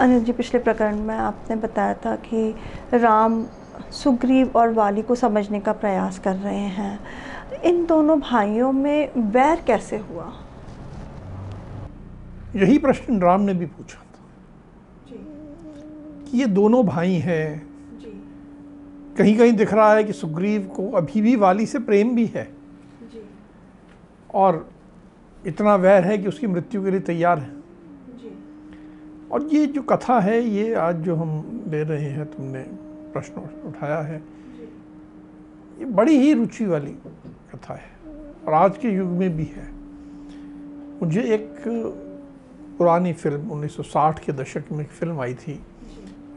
अनिल जी पिछले प्रकरण में आपने बताया था कि राम सुग्रीव और वाली को समझने का प्रयास कर रहे हैं। इन दोनों भाइयों में वैर कैसे हुआ? यही प्रश्न राम ने भी पूछा था कि ये दोनों भाई हैं। कहीं कहीं दिख रहा है कि सुग्रीव को अभी भी वाली से प्रेम भी है। और इतना वैर है कि उसकी मृत्यु के लिए तैयार है। और ये जो कथा है ये आज जो हम ले रहे हैं तुमने प्रश्न उठाया है ये बड़ी ही रुचि वाली कथा है और आज के युग में भी है। मुझे एक पुरानी फ़िल्म 1960 के दशक में एक फ़िल्म आई थी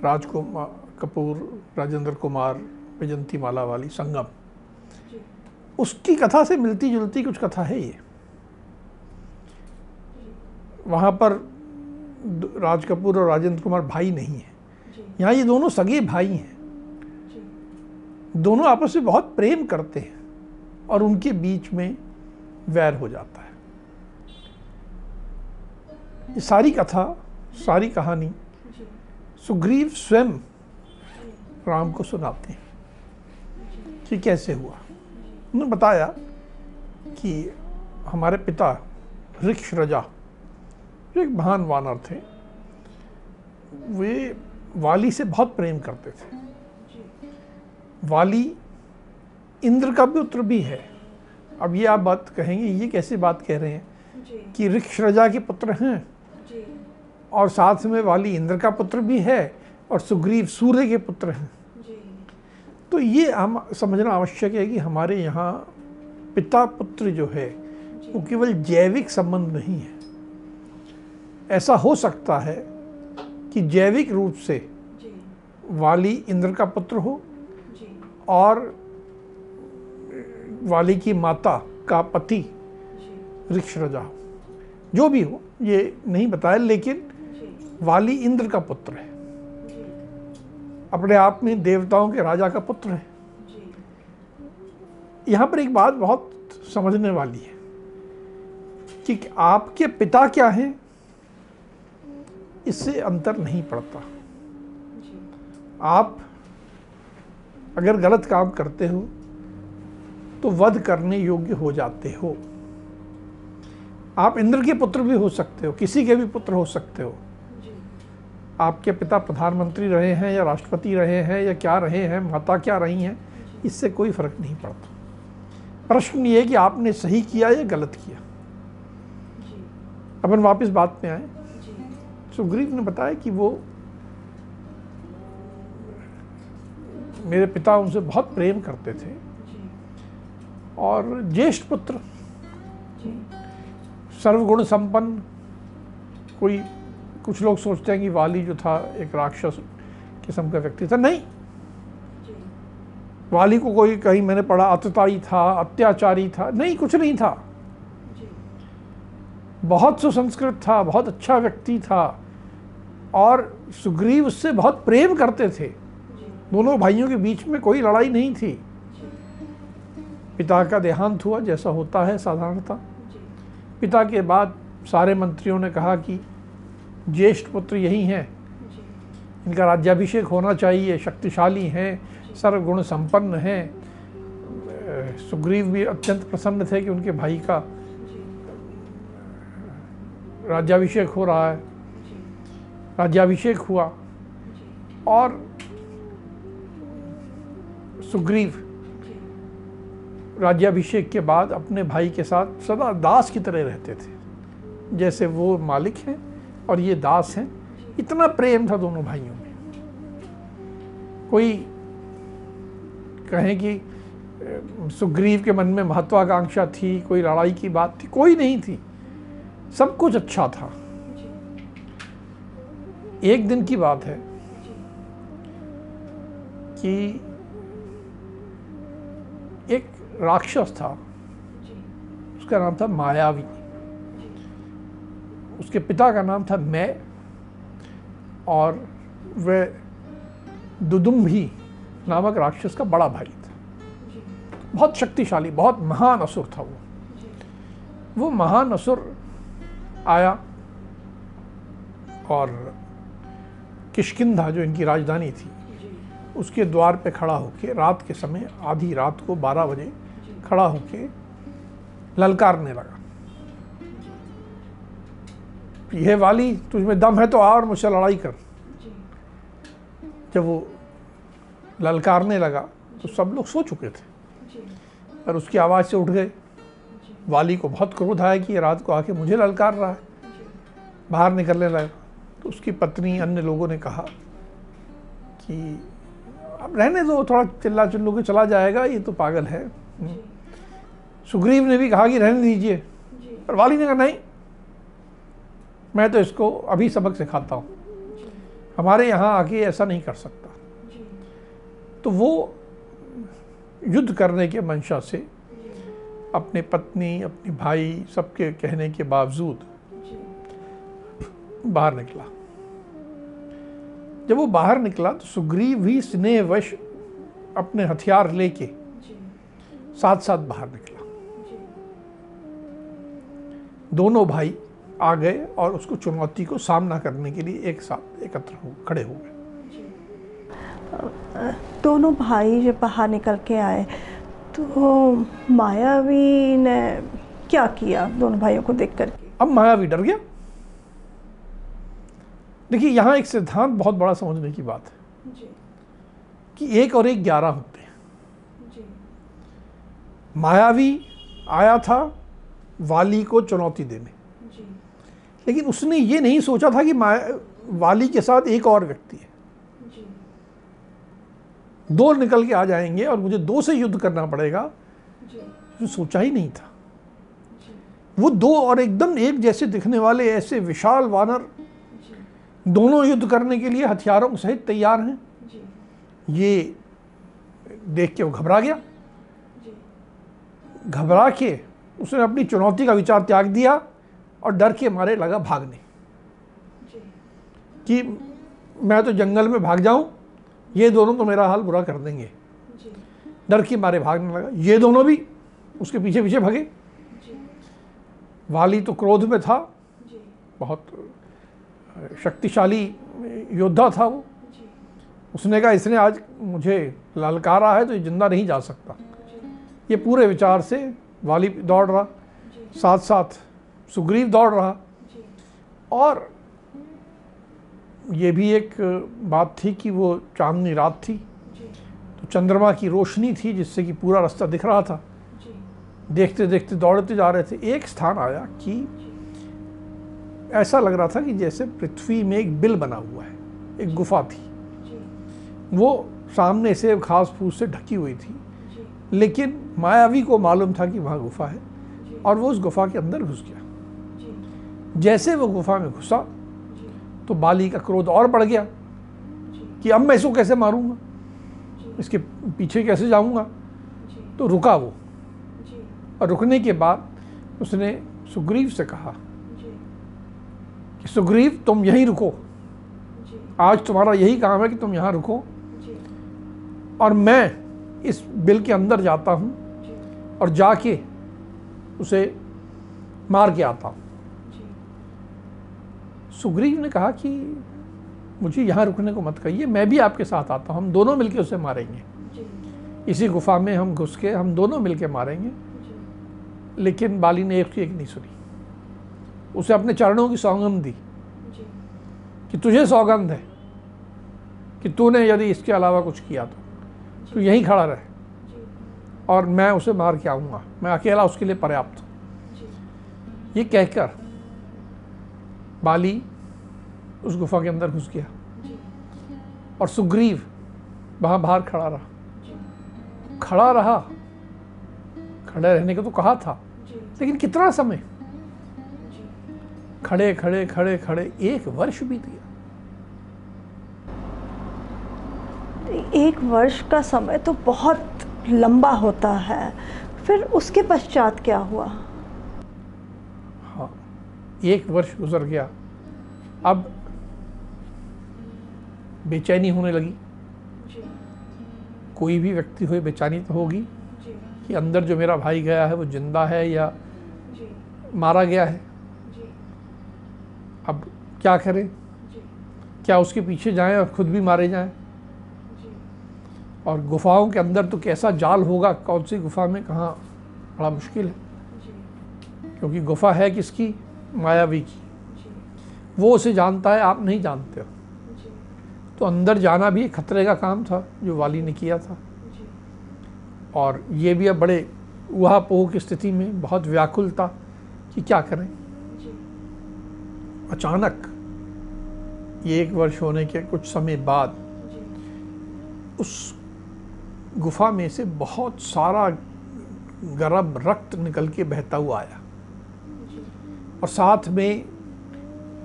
राजकुमार कपूर राजेंद्र कुमार वैजंती माला वाली संगम। उसकी कथा से मिलती जुलती कुछ कथा है ये। वहाँ पर राज कपूर और राजेंद्र कुमार भाई नहीं है। यहाँ ये दोनों सगे भाई हैं। दोनों आपस में बहुत प्रेम करते हैं और उनके बीच में वैर हो जाता है। ये सारी कथा सारी कहानी सुग्रीव स्वयं राम को सुनाते हैं। कि कैसे हुआ? उन्होंने बताया कि हमारे पिता ऋक्ष रजा जो एक महान वानर थे। वे वाली से बहुत प्रेम करते थे। वाली इंद्र का पुत्र भी है। अब ये आप बात कहेंगे ये कैसे बात कह रहे हैं? कि ऋक्ष रजा के पुत्र हैं। और साथ में वाली इंद्र का पुत्र भी है और सुग्रीव सूर्य के पुत्र हैं। तो ये हम समझना आवश्यक है कि हमारे यहाँ पिता पुत्र जो है वो केवल जैविक संबंध नहीं है। ऐसा हो सकता है कि जैविक रूप से वाली इंद्र का पुत्र हो और वाली की माता का पति ऋक्षरजा हो। जो भी हो ये नहीं बताया लेकिन वाली इंद्र का पुत्र है। अपने आप में देवताओं के राजा का पुत्र है। यहाँ पर एक बात बहुत समझने वाली है कि आपके पिता क्या हैं? इससे अंतर नहीं पड़ता। आप अगर गलत काम करते हो तो वध करने योग्य हो जाते हो। आप इंद्र के पुत्र भी हो सकते हो किसी के भी पुत्र हो सकते हो। आपके पिता प्रधानमंत्री रहे हैं या राष्ट्रपति रहे हैं या क्या रहे हैं माता क्या रही हैं इससे कोई फ़र्क नहीं पड़ता। प्रश्न ये कि आपने सही किया या गलत किया। अपन वापस बात में आए। सुग्रीव ने बताया कि वो मेरे पिता उनसे बहुत प्रेम करते थे। और ज्येष्ठ पुत्र सर्वगुण संपन्न कोई कुछ लोग सोचते हैं कि वाली जो था एक राक्षस किस्म का व्यक्ति था। नहीं। वाली को कोई कहीं मैंने पढ़ा अतताई था अत्याचारी था नहीं कुछ नहीं था। बहुत सुसंस्कृत था बहुत अच्छा व्यक्ति था और सुग्रीव उससे बहुत प्रेम करते थे। दोनों भाइयों के बीच में कोई लड़ाई नहीं थी। पिता का देहांत हुआ जैसा होता है साधारणता। पिता के बाद सारे मंत्रियों ने कहा कि ज्येष्ठ पुत्र यही हैं। इनका राज्याभिषेक होना चाहिए शक्तिशाली हैं सर्वगुण संपन्न हैं। सुग्रीव भी अत्यंत प्रसन्न थे कि उनके भाई का राज्याभिषेक हो रहा है। राज्याभिषेक हुआ। और सुग्रीव राज्याभिषेक के बाद अपने भाई के साथ सदा दास की तरह रहते थे। जैसे वो मालिक हैं और ये दास हैं। इतना प्रेम था दोनों भाइयों में। कोई कहें कि सुग्रीव के मन में महत्वाकांक्षा थी कोई लड़ाई की बात थी कोई नहीं थी। सब कुछ अच्छा था। एक दिन की बात है कि एक राक्षस था। उसका नाम था मायावी। उसके पिता का नाम था मैं और वह दुदुम्भी नामक राक्षस का बड़ा भाई था। बहुत शक्तिशाली, बहुत महान असुर था वो। वो महान असुर आया और किशकिंधा जो इनकी राजधानी थी उसके द्वार पे खड़ा होके रात के समय आधी रात को 12 बजे खड़ा होके ललकारने लगा। यह वाली तुझमें दम है तो आ और मुझसे लड़ाई कर। जब वो ललकारने लगा तो सब लोग सो चुके थे। पर उसकी आवाज़ से उठ गए। वाली को बहुत क्रोध आया कि ये रात को आके मुझे ललकार रहा है। बाहर निकलने लगा। तो उसकी पत्नी अन्य लोगों ने कहा कि अब रहने दो थोड़ा चिल्ला चिल्लू के चला जाएगा ये तो पागल है। सुग्रीव ने भी कहा कि रहने दीजिए। पर वाली ने कहा नहीं मैं तो इसको अभी सबक सिखाता हूँ। हमारे यहाँ आके ऐसा नहीं कर सकता। तो वो युद्ध करने के मंशा से अपने पत्नी अपने भाई सबके कहने के बावजूद बाहर निकला। जब वो बाहर निकला तो सुग्रीव भी स्नेहवश अपने हथियार लेके साथ साथ बाहर निकला। दोनों भाई आ गए और उसको चुनौती को सामना करने के लिए एक साथ एकत्र हो खड़े हो गए। दोनों भाई जब बाहर निकल के आए तो मायावी ने क्या किया दोनों भाइयों को देख कर अब मायावी डर गया। देखिए यहाँ एक सिद्धांत बहुत बड़ा समझने की बात है जी। कि एक और एक ग्यारह होते हैं। जी। मायावी आया था वाली को चुनौती देने। लेकिन उसने ये नहीं सोचा था कि माया वाली के साथ एक और व्यक्ति है। दो निकल के आ जाएँगे और मुझे दो से युद्ध करना पड़ेगा। जो। सोचा ही नहीं था। वो दो और एकदम एक जैसे दिखने वाले ऐसे विशाल वानर दोनों युद्ध करने के लिए हथियारों सहित तैयार हैं। ये देख के वो घबरा गया। घबरा के उसने अपनी चुनौती का विचार त्याग दिया और डर के मारे लगा भागने। कि मैं तो जंगल में भाग जाऊँ ये दोनों तो मेरा हाल बुरा कर देंगे। डर के मारे भागने लगा। ये दोनों भी उसके पीछे पीछे भागे। वाली तो क्रोध में था। बहुत शक्तिशाली योद्धा था वो। उसने कहा इसने आज मुझे ललकारा है तो ये ज़िंदा नहीं जा सकता। ये पूरे विचार से वाली दौड़ रहा। साथ साथ सुग्रीव दौड़ रहा। और ये भी एक बात थी कि वो चांदनी रात थी। तो चंद्रमा की रोशनी थी जिससे कि पूरा रास्ता दिख रहा था। देखते देखते दौड़ते जा रहे थे। एक स्थान आया कि ऐसा लग रहा था कि जैसे पृथ्वी में एक बिल बना हुआ है एक गुफा थी। वो सामने से घास फूस से ढकी हुई थी। लेकिन मायावी को मालूम था कि वहाँ गुफा है और वो उस गुफा के अंदर घुस गया। जैसे वो गुफा में घुसा तो बाली का क्रोध और बढ़ गया कि अब मैं इसको कैसे मारूँगा? इसके पीछे कैसे जाऊँगा? तो रुका वो। और रुकने के बाद उसने सुग्रीव से कहा कि सुग्रीव तुम यहीं रुको। आज तुम्हारा यही काम है कि तुम यहाँ रुको। और मैं इस बिल के अंदर जाता हूँ और जाके उसे मार के आता हूँ। सुग्रीव ने कहा कि मुझे यहाँ रुकने को मत कहिए मैं भी आपके साथ आता हूँ हम दोनों मिलके उसे मारेंगे। इसी गुफा में हम घुस के हम दोनों मिलके मारेंगे। लेकिन बाली ने एक की एक नहीं सुनी। उसे अपने चरणों की सौगंध दी कि तुझे सौगंध है कि तूने यदि इसके अलावा कुछ किया तो। तू यहीं खड़ा रहे। और मैं उसे मार के आऊँगा। मैं अकेला उसके लिए पर्याप्त हूँ। ये कहकर बाली उस गुफा के अंदर घुस गया। और सुग्रीव वहाँ बाहर खड़ा रहा। खड़ा रहा। खड़े रहने को तो कहा था लेकिन कितना समय? खड़े खड़े खड़े खड़े एक वर्ष बीत गया। एक वर्ष का समय तो बहुत लंबा होता है। फिर उसके पश्चात क्या हुआ? हाँ एक वर्ष गुजर गया। अब बेचैनी होने लगी। कोई भी व्यक्ति हुए बेचैनी तो होगी कि अंदर जो मेरा भाई गया है वो ज़िंदा है या मारा गया है। अब क्या करें? क्या उसके पीछे जाएँ और खुद भी मारे जाएँ? और गुफाओं के अंदर तो कैसा जाल होगा? कौन सी गुफा में कहाँ बड़ा मुश्किल है। क्योंकि गुफा है किसकी? मायावी की। वो उसे जानता है आप नहीं जानते हो। तो अंदर जाना भी एक खतरे का काम था जो वाली ने किया था। और ये भी अब बड़े उहा पोह की स्थिति में बहुत व्याकुल था कि क्या करें। अचानक ये एक वर्ष होने के कुछ समय बाद उस गुफा में से बहुत सारा गर्म रक्त निकल के बहता हुआ आया। और साथ में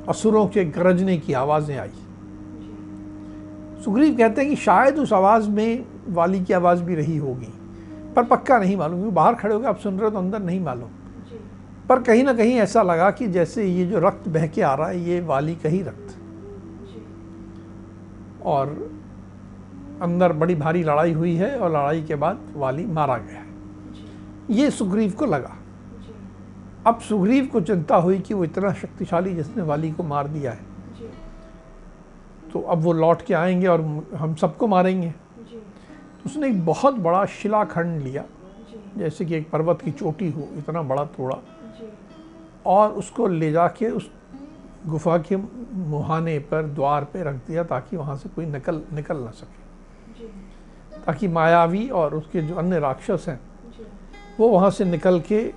असुरों के गरजने की आवाज़ें आई। सुग्रीव कहते हैं कि शायद उस आवाज़ में वाली की आवाज़ भी रही होगी। पर पक्का नहीं मालूम क्योंकि बाहर खड़े हो गए आप सुन रहे हो तो अंदर नहीं मालूम। पर कहीं ना कहीं ऐसा लगा कि जैसे ये जो रक्त बह के आ रहा है ये वाली का ही रक्त। और अंदर बड़ी भारी लड़ाई हुई है और लड़ाई के बाद वाली मारा गया है। ये सुग्रीव को लगा। अब सुग्रीव को चिंता हुई कि वो इतना शक्तिशाली जिसने वाली को मार दिया है। तो अब वो लौट के आएँगे और हम सबको मारेंगे। तो उसने एक बहुत बड़ा शिलाखंड लिया। जैसे कि एक पर्वत की चोटी हो इतना बड़ा थोड़ा। और उसको ले जाके उस गुफा के मुहाने पर द्वार पे रख दिया ताकि वहाँ से कोई निकल निकल ना सके। ताकि मायावी और उसके जो अन्य राक्षस हैं वो वहाँ से निकल के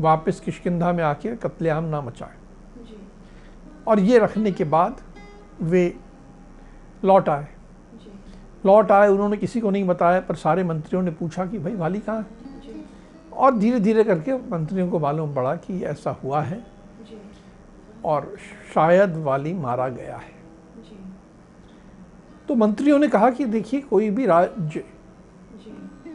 वापस किशकिंधा में आके कत्लेआम ना मचाए। और ये रखने के बाद वे लौट आए। लौट आए उन्होंने किसी को नहीं बताया पर सारे मंत्रियों ने पूछा कि भाई वाली कहाँ है? और धीरे धीरे करके मंत्रियों को मालूम पड़ा कि ऐसा हुआ है। और शायद वाली मारा गया है। तो मंत्रियों ने कहा कि देखिए कोई भी राज्य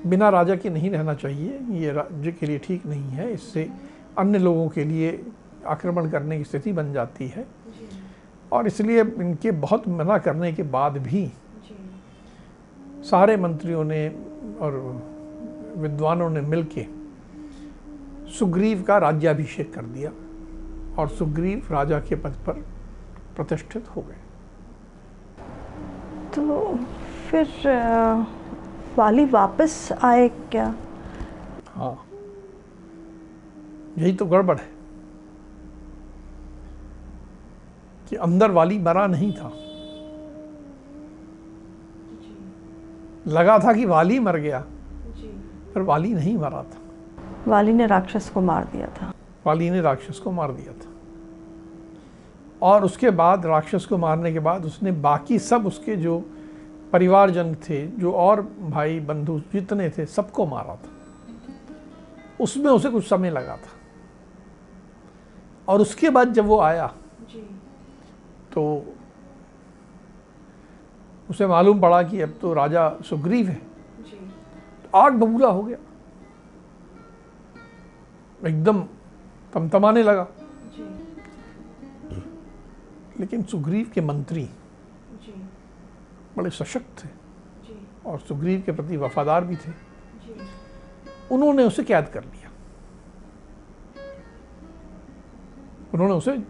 बिना राजा के नहीं रहना चाहिए। ये राज्य के लिए ठीक नहीं है। इससे अन्य लोगों के लिए आक्रमण करने की स्थिति बन जाती है। और इसलिए इनके बहुत मना करने के बाद भी सारे मंत्रियों ने और विद्वानों ने मिलके सुग्रीव का राज्याभिषेक कर दिया और सुग्रीव राजा के पद पर प्रतिष्ठित हो गए। तो फिर वाली वापस आए क्या? हाँ। यही तो गड़बड़ है। कि अंदर वाली मरा नहीं था। लगा था कि वाली मर गया पर वाली नहीं मरा था। वाली ने राक्षस को मार दिया था। वाली ने राक्षस को मार दिया था। और उसके बाद राक्षस को मारने के बाद उसने बाकी सब उसके जो परिवारजन थे जो और भाई बंधु जितने थे सबको मारा था। उसमें उसे कुछ समय लगा था। और उसके बाद जब वो आया तो उसे मालूम पड़ा कि अब तो राजा सुग्रीव है। तो आग बबूला हो गया। एकदम तमतमाने लगा। लेकिन सुग्रीव के मंत्री बड़े सशक्त थे। और सुग्रीव के प्रति वफादार भी थे। उन्होंने उसे कैद कर लिया। उन्होंने उसे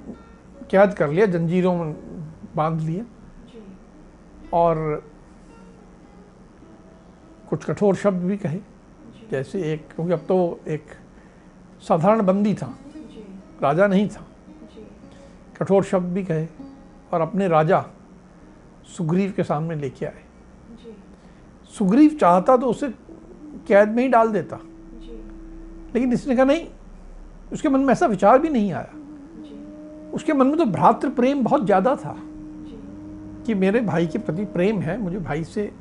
कैद कर लिया जंजीरों में बाँध लिया और कुछ कठोर शब्द भी कहे। जैसे एक क्योंकि अब तो एक साधारण बंदी था राजा नहीं था। कठोर शब्द भी कहे और अपने राजा सुग्रीव के सामने लेके आए। सुग्रीव चाहता तो उसे कैद में ही डाल देता। लेकिन इसने कहा नहीं उसके मन में ऐसा विचार भी नहीं आया। उसके मन में तो भ्रातृ प्रेम बहुत ज़्यादा था कि मेरे भाई के प्रति प्रेम है मुझे भाई से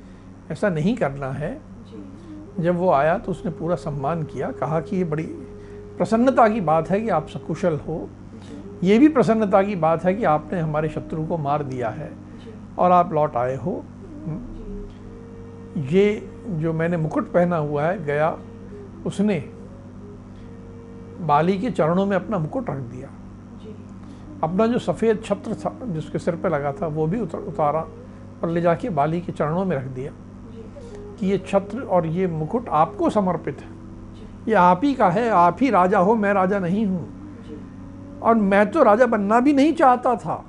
ऐसा नहीं करना है। जब वो आया तो उसने पूरा सम्मान किया कहा कि ये बड़ी प्रसन्नता की बात है कि आप सकुशल हो। ये भी प्रसन्नता की बात है कि आपने हमारे शत्रु को मार दिया है और आप लौट आए हो। ये जो मैंने मुकुट पहना हुआ है गया उसने बाली के चरणों में अपना मुकुट रख दिया। अपना जो सफ़ेद छत्र था जिसके सिर पे लगा था वो भी उतर, उतारा और ले जाके बाली के चरणों में रख दिया कि ये छत्र और ये मुकुट आपको समर्पित है। ये आप ही का है आप ही राजा हो मैं राजा नहीं हूँ। और मैं तो राजा बनना भी नहीं चाहता था।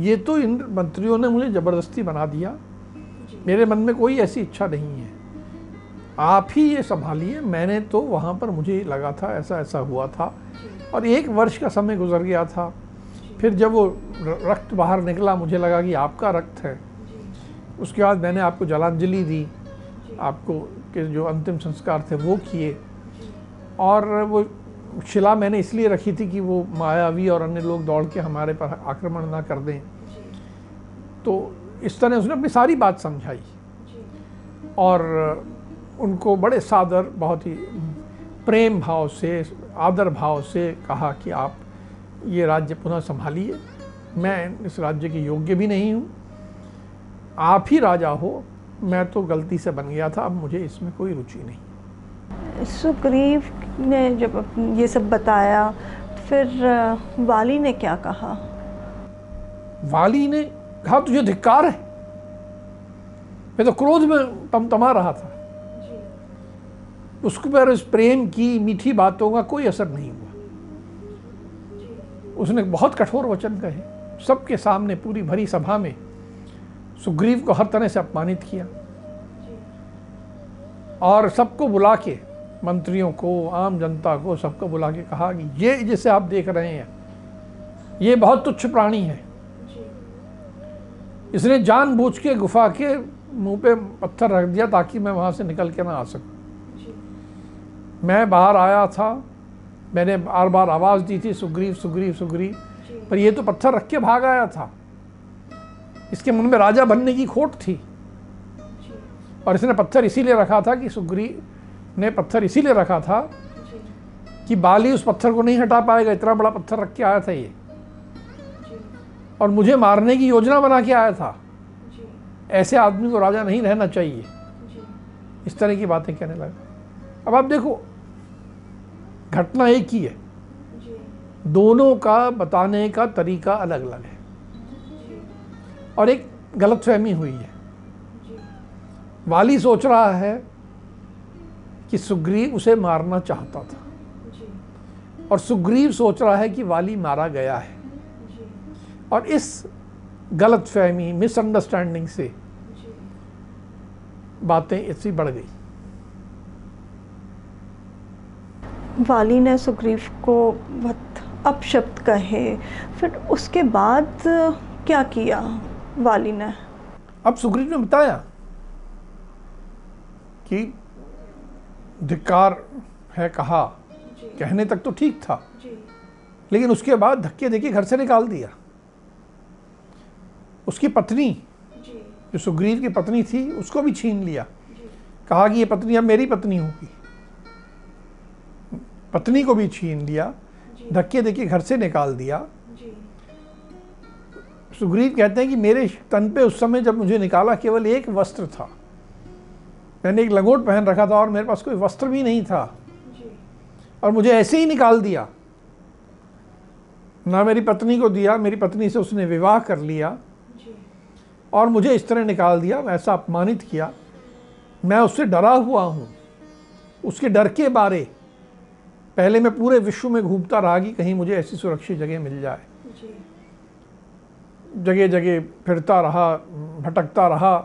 ये तो इन मंत्रियों ने मुझे ज़बरदस्ती बना दिया। मेरे मन में कोई ऐसी इच्छा नहीं है। आप ही ये संभालिए मैंने तो वहाँ पर मुझे लगा था ऐसा ऐसा हुआ था। और एक वर्ष का समय गुजर गया था। फिर जब वो रक्त बाहर निकला, मुझे लगा कि आपका रक्त है। उसके बाद मैंने आपको जलांजलि दी, आपको के जो अंतिम संस्कार थे वो किए। और वो शिला मैंने इसलिए रखी थी कि वो मायावी और अन्य लोग दौड़ के हमारे पर आक्रमण ना कर दें। तो इस तरह उसने अपनी सारी बात समझाई। और उनको बड़े सादर, बहुत ही प्रेम भाव से आदर भाव से कहा कि आप ये राज्य पुनः संभालिए। मैं इस राज्य के योग्य भी नहीं हूँ। आप ही राजा हो। मैं तो गलती से बन गया था। अब मुझे इसमें कोई रुचि नहीं। सुग्रीव ने जब ये सब बताया फिर वाली ने क्या कहा? वाली ने कहा तुझे धिक्कार है। मैं तो क्रोध में तमतमा रहा था। उसके पर इस प्रेम की मीठी बातों का कोई असर नहीं हुआ। उसने बहुत कठोर वचन कहे। सबके सामने पूरी भरी सभा में सुग्रीव को हर तरह से अपमानित किया। और सबको बुला के, मंत्रियों को, आम जनता को सबको बुला के कहा कि ये जिसे आप देख रहे हैं, ये बहुत तुच्छ प्राणी है। इसने जानबूझ के गुफा के मुँह पे पत्थर रख दिया ताकि मैं वहाँ से निकल के ना आ सकूँ। मैं बाहर आया था मैंने बार बार आवाज़ दी थी सुग्रीव सुग्रीव सुग्रीव। पर ये तो पत्थर रख के भाग आया था। इसके मन में राजा बनने की खोट थी। और इसने पत्थर इसीलिए रखा था कि सुग्रीव ने पत्थर इसीलिए रखा था कि बाली उस पत्थर को नहीं हटा पाएगा इतना बड़ा पत्थर रख के आया था ये। और मुझे मारने की योजना बना के आया था। ऐसे आदमी को राजा नहीं रहना चाहिए। इस तरह की बातें कहने लगा। अब आप देखो घटना एक ही है। दोनों का बताने का तरीका अलग अलग है। और एक गलतफहमी हुई है। वाली सोच रहा है कि सुग्रीव उसे मारना चाहता था। और सुग्रीव सोच रहा है कि वाली मारा गया है। और इस गलत फहमी मिसअंडरस्टैंडिंग से बातें ऐसी बढ़ गई। वाली ने सुग्रीव को बहुत अपशब्द कहे। फिर उसके बाद क्या किया वाली ने? अब सुग्रीव ने बताया कि धिक्कार है कहा। कहने तक तो ठीक था। लेकिन उसके बाद धक्के देके घर से निकाल दिया। उसकी पत्नी जो। सुग्रीव की पत्नी थी उसको भी छीन लिया। कहा कि ये पत्नी अब मेरी पत्नी होगी। पत्नी को भी छीन लिया धक्के देके घर से निकाल दिया। सुग्रीव कहते हैं कि मेरे तन पे उस समय जब मुझे निकाला केवल एक वस्त्र था। मैंने एक लंगोट पहन रखा था और मेरे पास कोई वस्त्र भी नहीं था। और मुझे ऐसे ही निकाल दिया। ना मेरी पत्नी को दिया मेरी पत्नी से उसने विवाह कर लिया। और मुझे इस तरह निकाल दिया ऐसा अपमानित किया। मैं उससे डरा हुआ हूँ। उसके डर के बारे पहले मैं पूरे विश्व में घूमता रहा कि कहीं मुझे ऐसी सुरक्षित जगह मिल जाए। जगह जगह फिरता रहा भटकता रहा।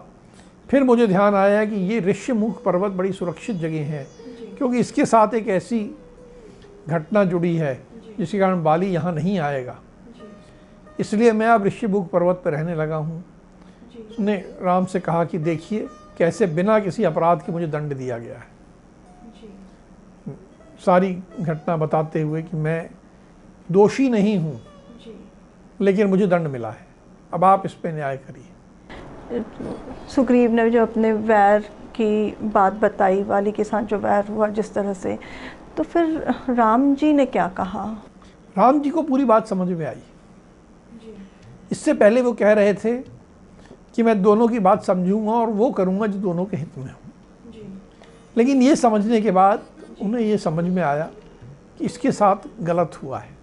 फिर मुझे ध्यान आया कि ये ऋष्यमुख पर्वत बड़ी सुरक्षित जगह है क्योंकि इसके साथ एक ऐसी घटना जुड़ी है जिसके कारण बाली यहाँ नहीं आएगा। इसलिए मैं अब ऋष्यमुख पर्वत पर रहने लगा हूँ। उसने राम से कहा कि देखिए कैसे बिना किसी अपराध के मुझे दंड दिया गया है। सारी घटना बताते हुए कि मैं दोषी नहीं हूँ। लेकिन मुझे दंड मिला है। अब आप इस पर न्याय करिए। सुग्रीव ने जो अपने वैर की बात बताई वाली के साथ जो वैर हुआ जिस तरह से तो फिर राम जी ने क्या कहा? राम जी को पूरी बात समझ में आई। इससे पहले वो कह रहे थे कि मैं दोनों की बात समझूँगा और वो करूँगा जो दोनों के हित में हो। लेकिन ये समझने के बाद उन्हें ये समझ में आया कि इसके साथ गलत हुआ है।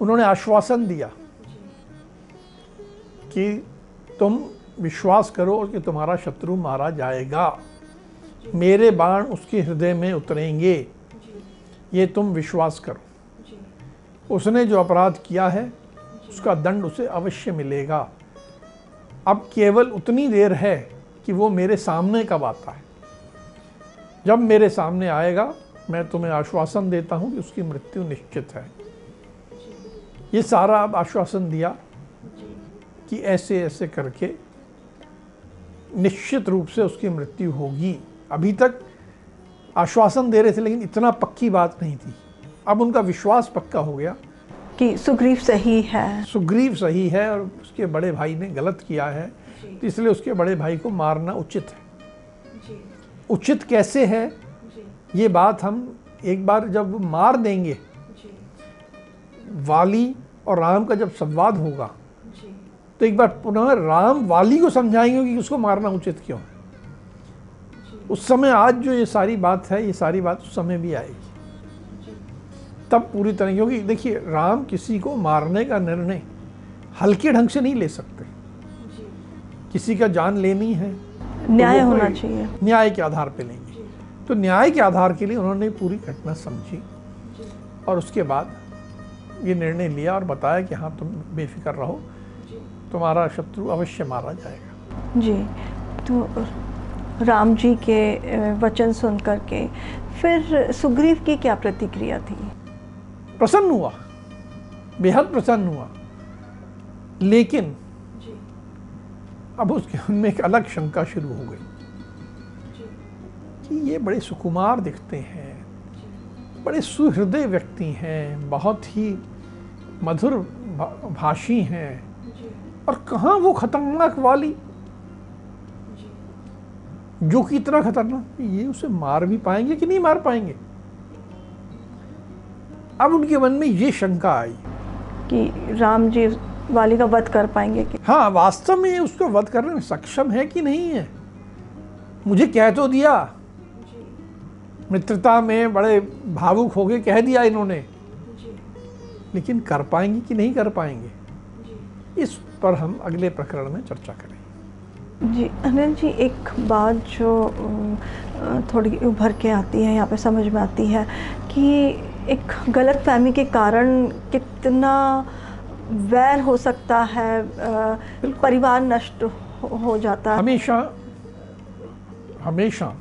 उन्होंने आश्वासन दिया कि तुम विश्वास करो कि तुम्हारा शत्रु मारा जाएगा। मेरे बाण उसके हृदय में उतरेंगे। ये तुम विश्वास करो। उसने जो अपराध किया है, उसका दंड उसे अवश्य मिलेगा। अब केवल उतनी देर है कि वो मेरे सामने कब आता है। जब मेरे सामने आएगा मैं तुम्हें आश्वासन देता हूँ कि उसकी मृत्यु निश्चित है। ये सारा अब आश्वासन दिया कि ऐसे ऐसे करके निश्चित रूप से उसकी मृत्यु होगी। अभी तक आश्वासन दे रहे थे लेकिन इतना पक्की बात नहीं थी। अब उनका विश्वास पक्का हो गया कि सुग्रीव सही है। सुग्रीव सही है और उसके बड़े भाई ने गलत किया है तो इसलिए उसके बड़े भाई को मारना उचित है। उचित कैसे है? ये बात हम एक बार जब मार देंगे वाली और राम का जब संवाद होगा तो एक बार पुनः राम वाली को समझाएँगे कि उसको मारना उचित क्यों है। उस समय आज जो ये सारी बात है ये सारी बात उस समय भी आएगी। तब पूरी तरह क्योंकि देखिए राम किसी को मारने का निर्णय हल्के ढंग से नहीं ले सकते। किसी का जान लेनी है न्याय तो होना चाहिए। न्याय के आधार पर लेंगे तो न्याय के आधार के लिए उन्होंने पूरी घटना समझी। और उसके बाद ये निर्णय लिया और बताया कि हाँ तुम बेफिक्र रहो। तुम्हारा शत्रु अवश्य मारा जाएगा। जी। तो राम जी के वचन सुन करके फिर सुग्रीव की क्या प्रतिक्रिया थी? प्रसन्न हुआ। बेहद प्रसन्न हुआ। लेकिन अब उसके मन में एक अलग शंका शुरू हो गई कि ये बड़े सुकुमार दिखते हैं बड़े सुहृदय व्यक्ति हैं बहुत ही मधुर भाषी हैं। और कहाँ वो खतरनाक वाली? जो। कि इतना खतरनाक ये उसे मार भी पाएँगे कि नहीं मार पाएँगे? अब उनके मन में ये शंका आई कि राम जी वाली का वध कर पाएँगे कि हाँ वास्तव में उसको वध करने में सक्षम है कि नहीं है? मुझे कह तो दिया। मित्रता में बड़े भावुक हो गए कह दिया इन्होंने। लेकिन कर पाएँगे कि नहीं कर पाएँगे? इस पर हम अगले प्रकरण में चर्चा करेंगे जी अनिल जी एक बात जो थोड़ी उभर के आती है यहाँ पे समझ में आती है कि एक गलत फहमी के कारण कितना वैर हो सकता है परिवार नष्ट हो हो जाता है। हमेशा हमेशा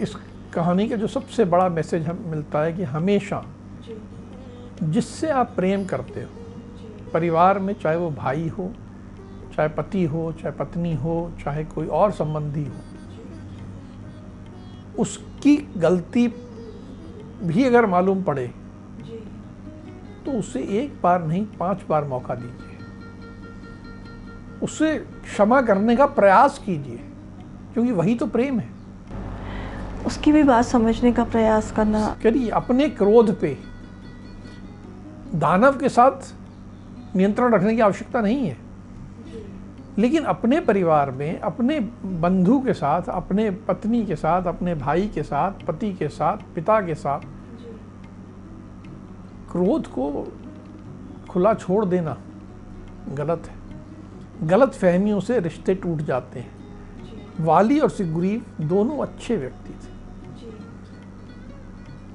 इस कहानी का जो सबसे बड़ा मैसेज हम मिलता है कि हमेशा जिससे आप प्रेम करते हो परिवार में चाहे वो भाई हो चाहे पति हो चाहे पत्नी हो चाहे कोई और संबंधी हो उसकी गलती भी अगर मालूम पड़े तो उसे एक बार नहीं पाँच बार मौका दीजिए। उससे क्षमा करने का प्रयास कीजिए क्योंकि वही तो प्रेम है। उसकी भी बात समझने का प्रयास करना। करिए अपने क्रोध पे। दानव के साथ नियंत्रण रखने की आवश्यकता नहीं है। लेकिन अपने परिवार में अपने बंधु के साथ अपने पत्नी के साथ अपने भाई के साथ पति के साथ पिता के साथ क्रोध को खुला छोड़ देना गलत है। गलत फहमियों से रिश्ते टूट जाते हैं। वाली और सुग्रीव दोनों अच्छे व्यक्ति थे।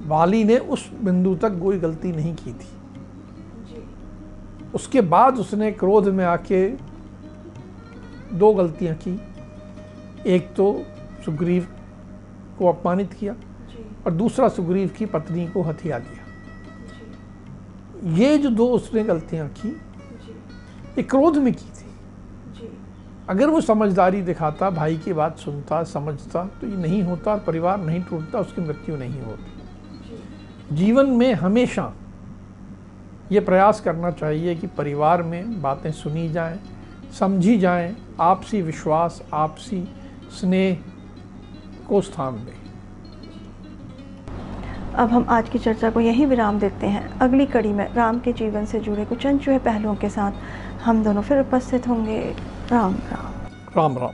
वाली ने उस बिंदु तक कोई गलती नहीं की थी। उसके बाद उसने क्रोध में आके दो गलतियाँ की। एक तो सुग्रीव को अपमानित किया और दूसरा सुग्रीव की पत्नी को हथिया दिया। ये जो दो उसने गलतियाँ की ये क्रोध में की थी। अगर वो समझदारी दिखाता भाई की बात सुनता समझता तो ये नहीं होता और परिवार नहीं टूटता उसकी मृत्यु नहीं होती। जीवन में हमेशा ये प्रयास करना चाहिए कि परिवार में बातें सुनी जाएँ समझी जाएँ आपसी विश्वास आपसी स्नेह को स्थान दें। अब हम आज की चर्चा को यहीं विराम देते हैं। अगली कड़ी में राम के जीवन से जुड़े कुछ अनचुए पहलुओं के साथ हम दोनों फिर उपस्थित होंगे। राम राम। राम राम।